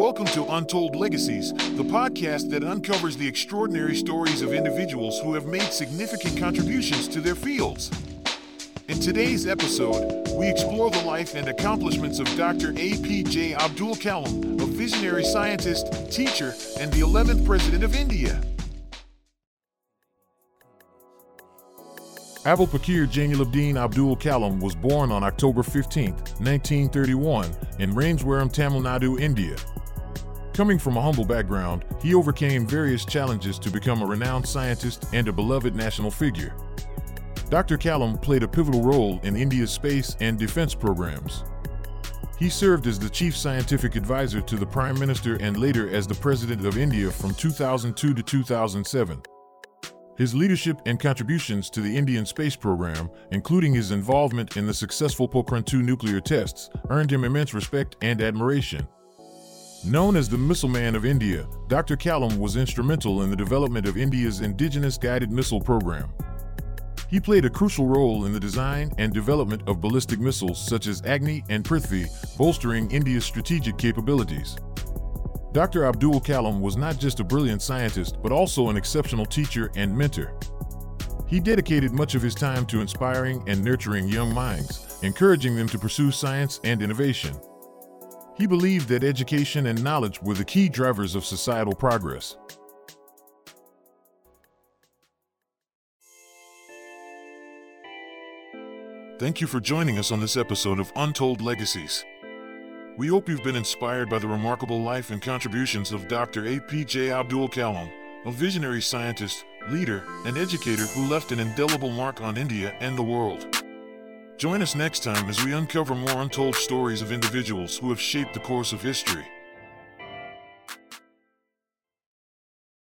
Welcome to Untold Legacies, the podcast that uncovers the extraordinary stories of individuals who have made significant contributions to their fields. In today's episode, we explore the life and accomplishments of Dr. APJ Abdul Kalam, a visionary scientist, teacher, and the 11th President of India. Abul Pakir Jainulabdin Abdul Kalam was born on October 15, 1931, in Rameswaram, Tamil Nadu, India. Coming from a humble background, he overcame various challenges to become a renowned scientist and a beloved national figure. Dr. Kalam played a pivotal role in India's space and defense programs. He served as the chief scientific advisor to the Prime Minister and later as the President of India from 2002 to 2007. His leadership and contributions to the Indian space program, including his involvement in the successful Pokhran 2 nuclear tests, earned him immense respect and admiration. Known as the Missile Man of India, Dr. Kalam was instrumental in the development of India's indigenous guided missile program. He played a crucial role in the design and development of ballistic missiles such as Agni and Prithvi, bolstering India's strategic capabilities. Dr. Abdul Kalam was not just a brilliant scientist, but also an exceptional teacher and mentor. He dedicated much of his time to inspiring and nurturing young minds, encouraging them to pursue science and innovation. He believed that education and knowledge were the key drivers of societal progress. Thank you for joining us on this episode of Untold Legacies. We hope you've been inspired by the remarkable life and contributions of Dr. APJ Abdul Kalam, a visionary scientist, leader, and educator who left an indelible mark on India and the world. Join us next time as we uncover more untold stories of individuals who have shaped the course of history.